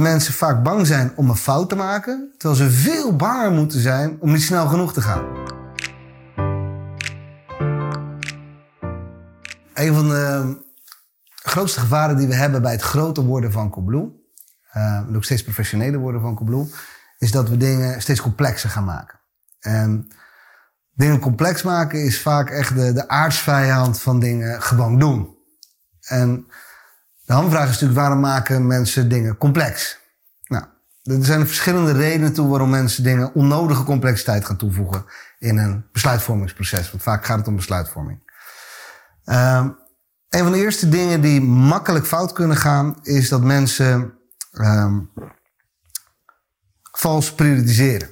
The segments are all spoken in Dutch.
Mensen vaak bang zijn om een fout te maken, terwijl ze veel banger moeten zijn om niet snel genoeg te gaan. Een van de grootste gevaren die we hebben bij het groter worden van Coolblue, uh, en ook steeds professioneler worden van Coolblue, is dat we dingen steeds complexer gaan maken. En dingen complex maken is vaak echt de, de aardsvijand van dingen gewoon doen. En de hamvraag is natuurlijk waarom maken mensen dingen complex? Nou, er zijn verschillende redenen toe waarom mensen dingen onnodige complexiteit gaan toevoegen in een besluitvormingsproces. Want vaak gaat het om besluitvorming. Um, een van de eerste dingen die makkelijk fout kunnen gaan, is dat mensen um, vals prioritiseren.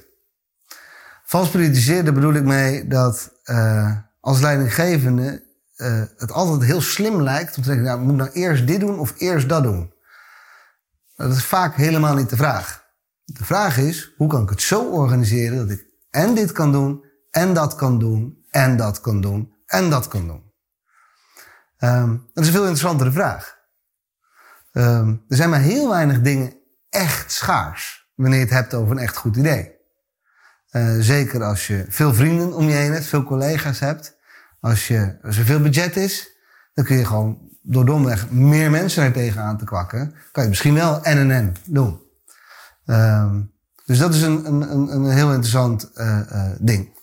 Vals prioritiseren, bedoel ik mee dat uh, als leidinggevende uh, het altijd heel slim lijkt om te denken, nou, moet nou eerst dit doen of eerst dat doen. Dat is vaak helemaal niet de vraag. De vraag is, hoe kan ik het zo organiseren dat ik en dit kan doen, en dat kan doen, en dat kan doen, en dat kan doen. Um, dat is een veel interessantere vraag. Um, er zijn maar heel weinig dingen echt schaars wanneer je het hebt over een echt goed idee. Uh, zeker als je veel vrienden om je heen hebt, veel collega's hebt. Als, je, als er veel budget is, dan kun je gewoon door domweg meer mensen er tegenaan te kwakken. Kan je misschien wel en doen. Um, dus dat is een, een, een heel interessant uh, uh, ding.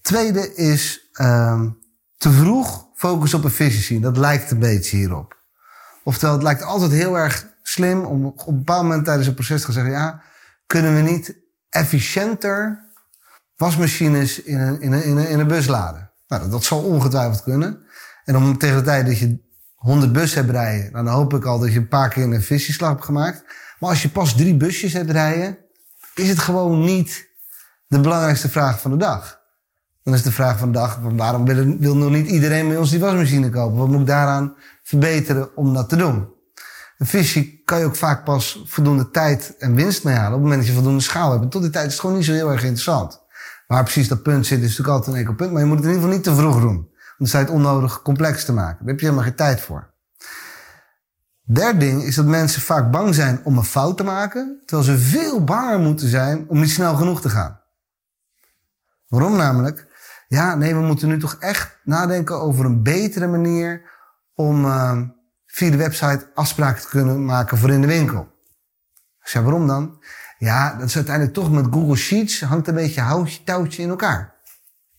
Tweede is um, te vroeg focus op efficiëntie. Dat lijkt een beetje hierop. Oftewel, het lijkt altijd heel erg slim om op een bepaald moment tijdens het proces te zeggen: ja, kunnen we niet efficiënter wasmachines in een, in een, in een, in een bus laden? Nou, dat zal ongetwijfeld kunnen. En om tegen de tijd dat je 100 bussen hebt rijden, dan hoop ik al dat je een paar keer een efficiëntieslag hebt gemaakt. Maar als je pas drie busjes hebt rijden, is het gewoon niet de belangrijkste vraag van de dag. Dan is de vraag van de dag, waarom wil, wil nog niet iedereen bij ons die wasmachine kopen? Wat moet ik daaraan verbeteren om dat te doen? Een visje kan je ook vaak pas voldoende tijd en winst mee halen op het moment dat je voldoende schaal hebt. En tot die tijd is het gewoon niet zo heel erg interessant. Waar precies dat punt zit, is natuurlijk altijd een enkel punt. Maar je moet het in ieder geval niet te vroeg doen. Want dan sta je het onnodig complex te maken. Daar heb je helemaal geen tijd voor. Derde ding is dat mensen vaak bang zijn om een fout te maken, terwijl ze veel banger moeten zijn om niet snel genoeg te gaan. Waarom namelijk? Ja, nee, we moeten nu toch echt nadenken over een betere manier om uh, via de website afspraken te kunnen maken voor in de winkel. Waarom dan? Ja, dat is uiteindelijk toch met Google Sheets hangt een beetje houtje, touwtje in elkaar.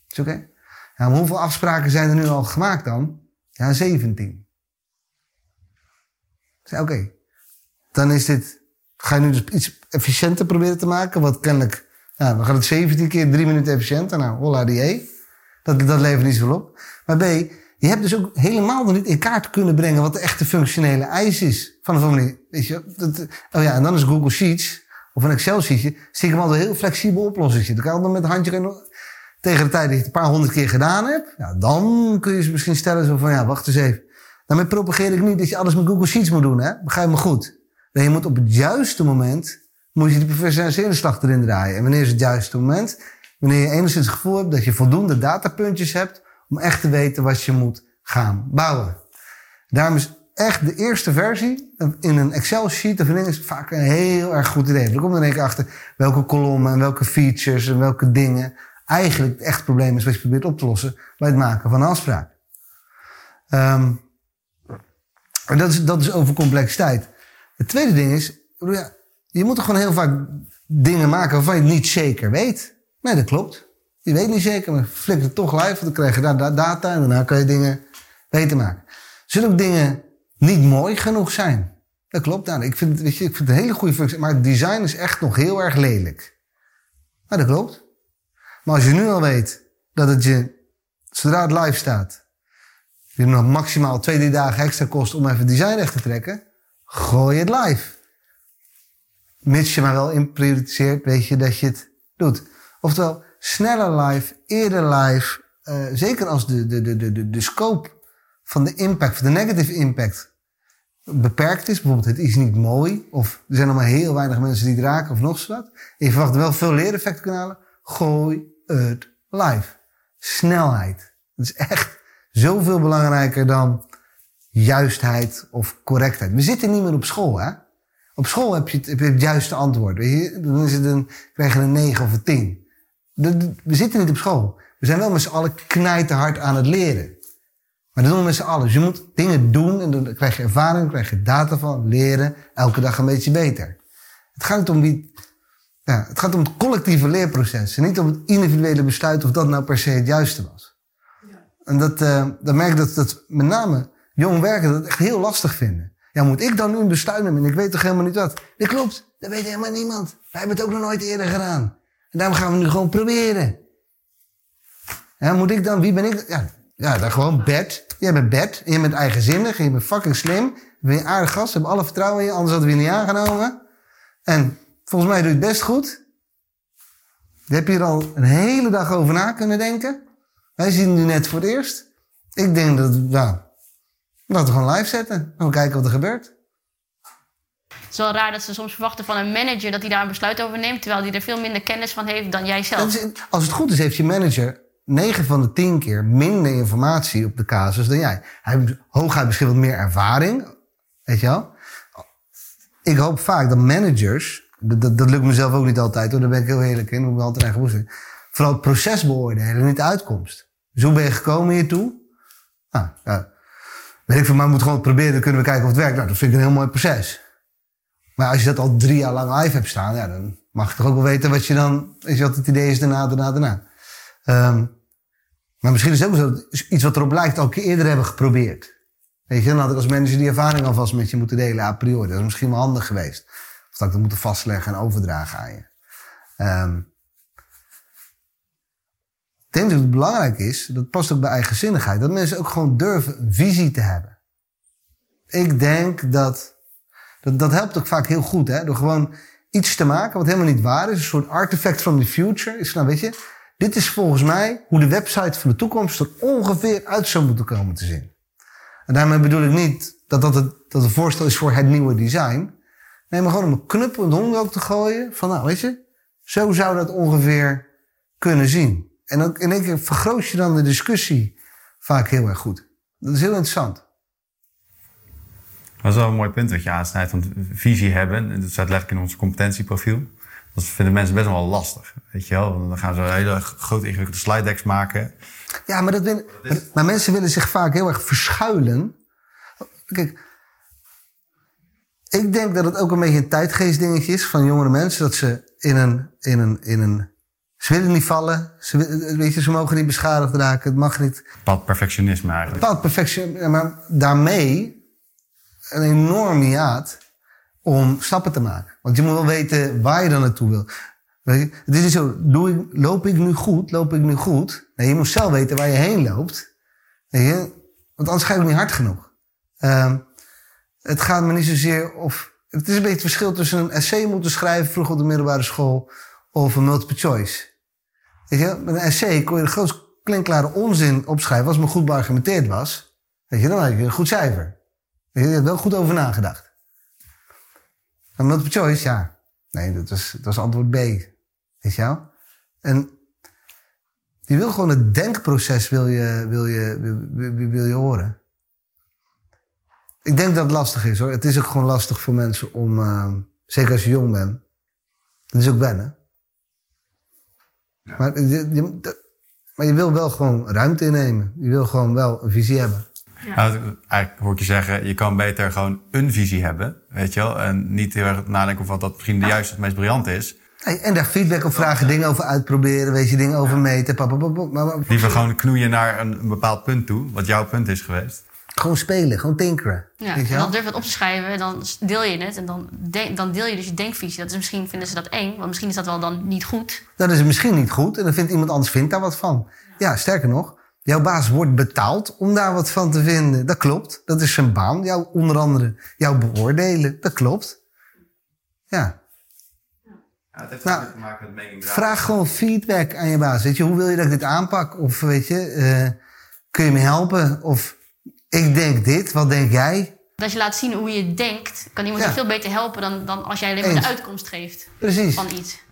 Is oké? Ja, hoeveel afspraken zijn er nu al gemaakt dan? Ja, 17. Ik zei, oké. Dan is dit, ga je nu dus iets efficiënter proberen te maken, wat kennelijk, ja, dan gaat het 17 keer 3 minuten efficiënter. Nou, hola die E. Dat, dat levert niet zoveel op. Maar B, je hebt dus ook helemaal nog niet in kaart kunnen brengen wat de echte functionele eis is van een formulier. Weet je, dat, oh ja, en dan is Google Sheets of een Excel-sheetje, zie ik hem altijd een heel flexibel oplossing. Dan kan je dan met handje tegen de tijd dat je het een paar honderd keer gedaan hebt, ja, dan kun je ze misschien stellen zo van, ja, wacht eens even. Daarmee propageer ik niet dat je alles met Google Sheets moet doen, hè? Begrijp me goed. Nee, je moet op het juiste moment, moet je de professionele slag erin draaien. En wanneer is het juiste moment? Wanneer je enigszins het gevoel hebt dat je voldoende datapuntjes hebt om echt te weten wat je moet gaan bouwen. Daarom echt de eerste versie in een Excel-sheet of is vaak een heel erg goed idee. Dan komt er een keer achter welke kolommen en welke features en welke dingen eigenlijk het echt probleem is wat je probeert op te lossen bij het maken van een afspraak. Um, dat, is, dat is over complexiteit. Het tweede ding is, ja, je moet er gewoon heel vaak dingen maken waarvan je het niet zeker weet. Nee, dat klopt. Je weet niet zeker, maar flikker het toch live, want dan krijg je daar data en daarna kan je dingen beter maken. Zullen ook dingen niet mooi genoeg zijn? Dat klopt. Nou, ik, vind, weet je, ik vind het een hele goede functie, maar het design is echt nog heel erg lelijk. Nou, dat klopt. Maar als je nu al weet dat het je, zodra het live staat, je nog maximaal twee, drie dagen extra kost om even design recht te trekken, gooi het live. Mits je maar wel inprioritiseert, weet je dat je het doet. Oftewel, sneller live, eerder live. Uh, zeker als de, de, de, de, de scope van de impact, van de negative impact, beperkt is. Bijvoorbeeld, het is niet mooi. Of er zijn nog maar heel weinig mensen die het raken of nog zo wat. En je verwacht wel veel leereffect kunnen halen. Gooi het live. Snelheid. Dat is echt zoveel belangrijker dan juistheid of correctheid. We zitten niet meer op school, hè? Op school heb je het, juiste antwoord. Dan is het een, krijg je een 9 of een 10. we zitten niet op school. We zijn wel met z'n allen knijten hard aan het leren. Maar dat doen we met z'n allen. Dus je moet dingen doen en dan krijg je ervaring, dan krijg je data van, leren, elke dag een beetje beter. Het gaat niet om wie, ja, het gaat om het collectieve leerproces. En niet om het individuele besluit of dat nou per se het juiste was. Ja. En dat, uh, dan merk ik dat, dat met name jong werken dat echt heel lastig vinden. Ja, moet ik dan nu een besluit nemen? Ik weet toch helemaal niet wat? Dat klopt, dat weet helemaal niemand. Wij hebben het ook nog nooit eerder gedaan. En daarom gaan we nu gewoon proberen. Ja, moet ik dan, wie ben ik? Ja, ja dan gewoon bed. Jij bent bed. Je bent eigenzinnig. En je bent fucking slim. Je bent een aardig gast. We hebben alle vertrouwen in je. Anders hadden we je niet aangenomen. En volgens mij doe je het best goed. Je hebt hier al een hele dag over na kunnen denken. Wij zien het nu net voor het eerst. Ik denk dat, nou, laten we gewoon live zetten. En we kijken wat er gebeurt. Het is wel raar dat ze soms verwachten van een manager dat hij daar een besluit over neemt, terwijl hij er veel minder kennis van heeft dan jij zelf. Als het goed is, heeft je manager 9 van de 10 keer minder informatie op de casus dan jij. Hij heeft hooguit misschien wat meer ervaring. Weet je wel? Ik hoop vaak dat managers, dat, dat, lukt mezelf ook niet altijd hoor, daar ben ik heel eerlijk in, moet ik altijd eigen zijn. Vooral het proces beoordelen, niet de uitkomst. Dus hoe ben je gekomen hiertoe? Nou, ja, weet ik van, maar we moeten gewoon proberen, dan kunnen we kijken of het werkt. Nou, dat vind ik een heel mooi proces. Maar als je dat al drie jaar lang live hebt staan, ja, dan mag je toch ook wel weten wat je dan, is wat het idee is daarna, daarna, daarna. Um, maar misschien is het ook zo iets wat erop lijkt al eerder hebben geprobeerd. Weet je, dan had ik als manager die ervaring alvast met je moeten delen a priori. Dat is misschien wel handig geweest. Of dat ik dat moeten vastleggen en overdragen aan je. Um, ik denk dat het belangrijk is, dat past ook bij eigenzinnigheid, dat mensen ook gewoon durven een visie te hebben. Ik denk dat, dat, dat helpt ook vaak heel goed, hè, door gewoon iets te maken wat helemaal niet waar is. Een soort artifact from the future. Is nou, weet je, dit is volgens mij hoe de website van de toekomst er ongeveer uit zou moeten komen te zien. En daarmee bedoel ik niet dat dat het, dat het voorstel is voor het nieuwe design. Nee, maar gewoon om een knuppel in de hondenhoek te gooien. Van nou, weet je, zo zou dat ongeveer kunnen zien. En ook in één keer vergroot je dan de discussie vaak heel erg goed. Dat is heel interessant. Dat is wel een mooi punt dat je aansnijdt. Want visie hebben, dat staat letterlijk in ons competentieprofiel. Dat vinden mensen best wel lastig. Weet je wel? Dan gaan ze hele grote ingewikkelde slide decks maken. Ja, maar, dat maar mensen willen zich vaak heel erg verschuilen. Kijk, ik denk dat het ook een beetje een tijdgeestdingetje is van jongere mensen. Dat ze in een, in een, in een ze willen niet vallen. Ze, weet je, ze mogen niet beschadigd raken. Het mag niet. Bepaald perfectionisme eigenlijk. Bepaald perfectionisme. Maar daarmee een enorm hiaat om stappen te maken. Want je moet wel weten waar je dan naartoe wil. Het is niet zo, doe ik, loop ik nu goed? Loop ik nu goed? Nee, je moet zelf weten waar je heen loopt. Weet je? Want anders ga je ook niet hard genoeg. Uh, het gaat me niet zozeer of... Het is een beetje het verschil tussen een essay moeten schrijven vroeger op de middelbare school of een multiple choice. Weet je? Met een essay kon je de grootst klinkklare onzin opschrijven als het maar goed beargumenteerd was. Weet je, dan had je een goed cijfer. je, je hebt wel goed over nagedacht. Maar multiple choice, ja. Nee, dat was, dat was antwoord B. Weet je wel? En je wil gewoon het denkproces wil je, wil je, wil, wil, je horen. Ik denk dat het lastig is hoor. Het is ook gewoon lastig voor mensen om, uh, zeker als je jong bent. Dat is ook wennen. Ja. Maar, je, maar je wil wel gewoon ruimte innemen. Je wil gewoon wel een visie hebben. Ja. Nou, eigenlijk hoor ik je zeggen, je kan beter gewoon een visie hebben, weet je wel. En niet heel erg nadenken of wat dat misschien de juiste, het meest briljant is. en daar feedback op vragen, dingen over uitproberen, weet je, dingen over meten. Maar, Liever gewoon knoeien naar een, een, bepaald punt toe, wat jouw punt is geweest. Gewoon spelen, gewoon tinkeren. Ja, en dan durf je het op te schrijven, dan deel je het en dan, dan deel je dus je denkvisie. Dat is misschien vinden ze dat eng, want misschien is dat wel dan niet goed. Dat is misschien niet goed en dan vindt iemand anders vindt daar wat van. Ja, sterker nog, Jouw baas wordt betaald om daar wat van te vinden. Dat klopt. Dat is zijn baan. Jou, onder andere jouw beoordelen. Dat klopt. Ja. Ja, het heeft nou, te maken met Vraag gewoon feedback aan je baas. Weet je, hoe wil je dat ik dit aanpak? Of weet je, uh, kun je me helpen? Of ik denk dit, wat denk jij? Als je laat zien hoe je denkt, kan iemand je veel beter helpen dan, dan als jij alleen maar de uitkomst geeft Precies. van iets.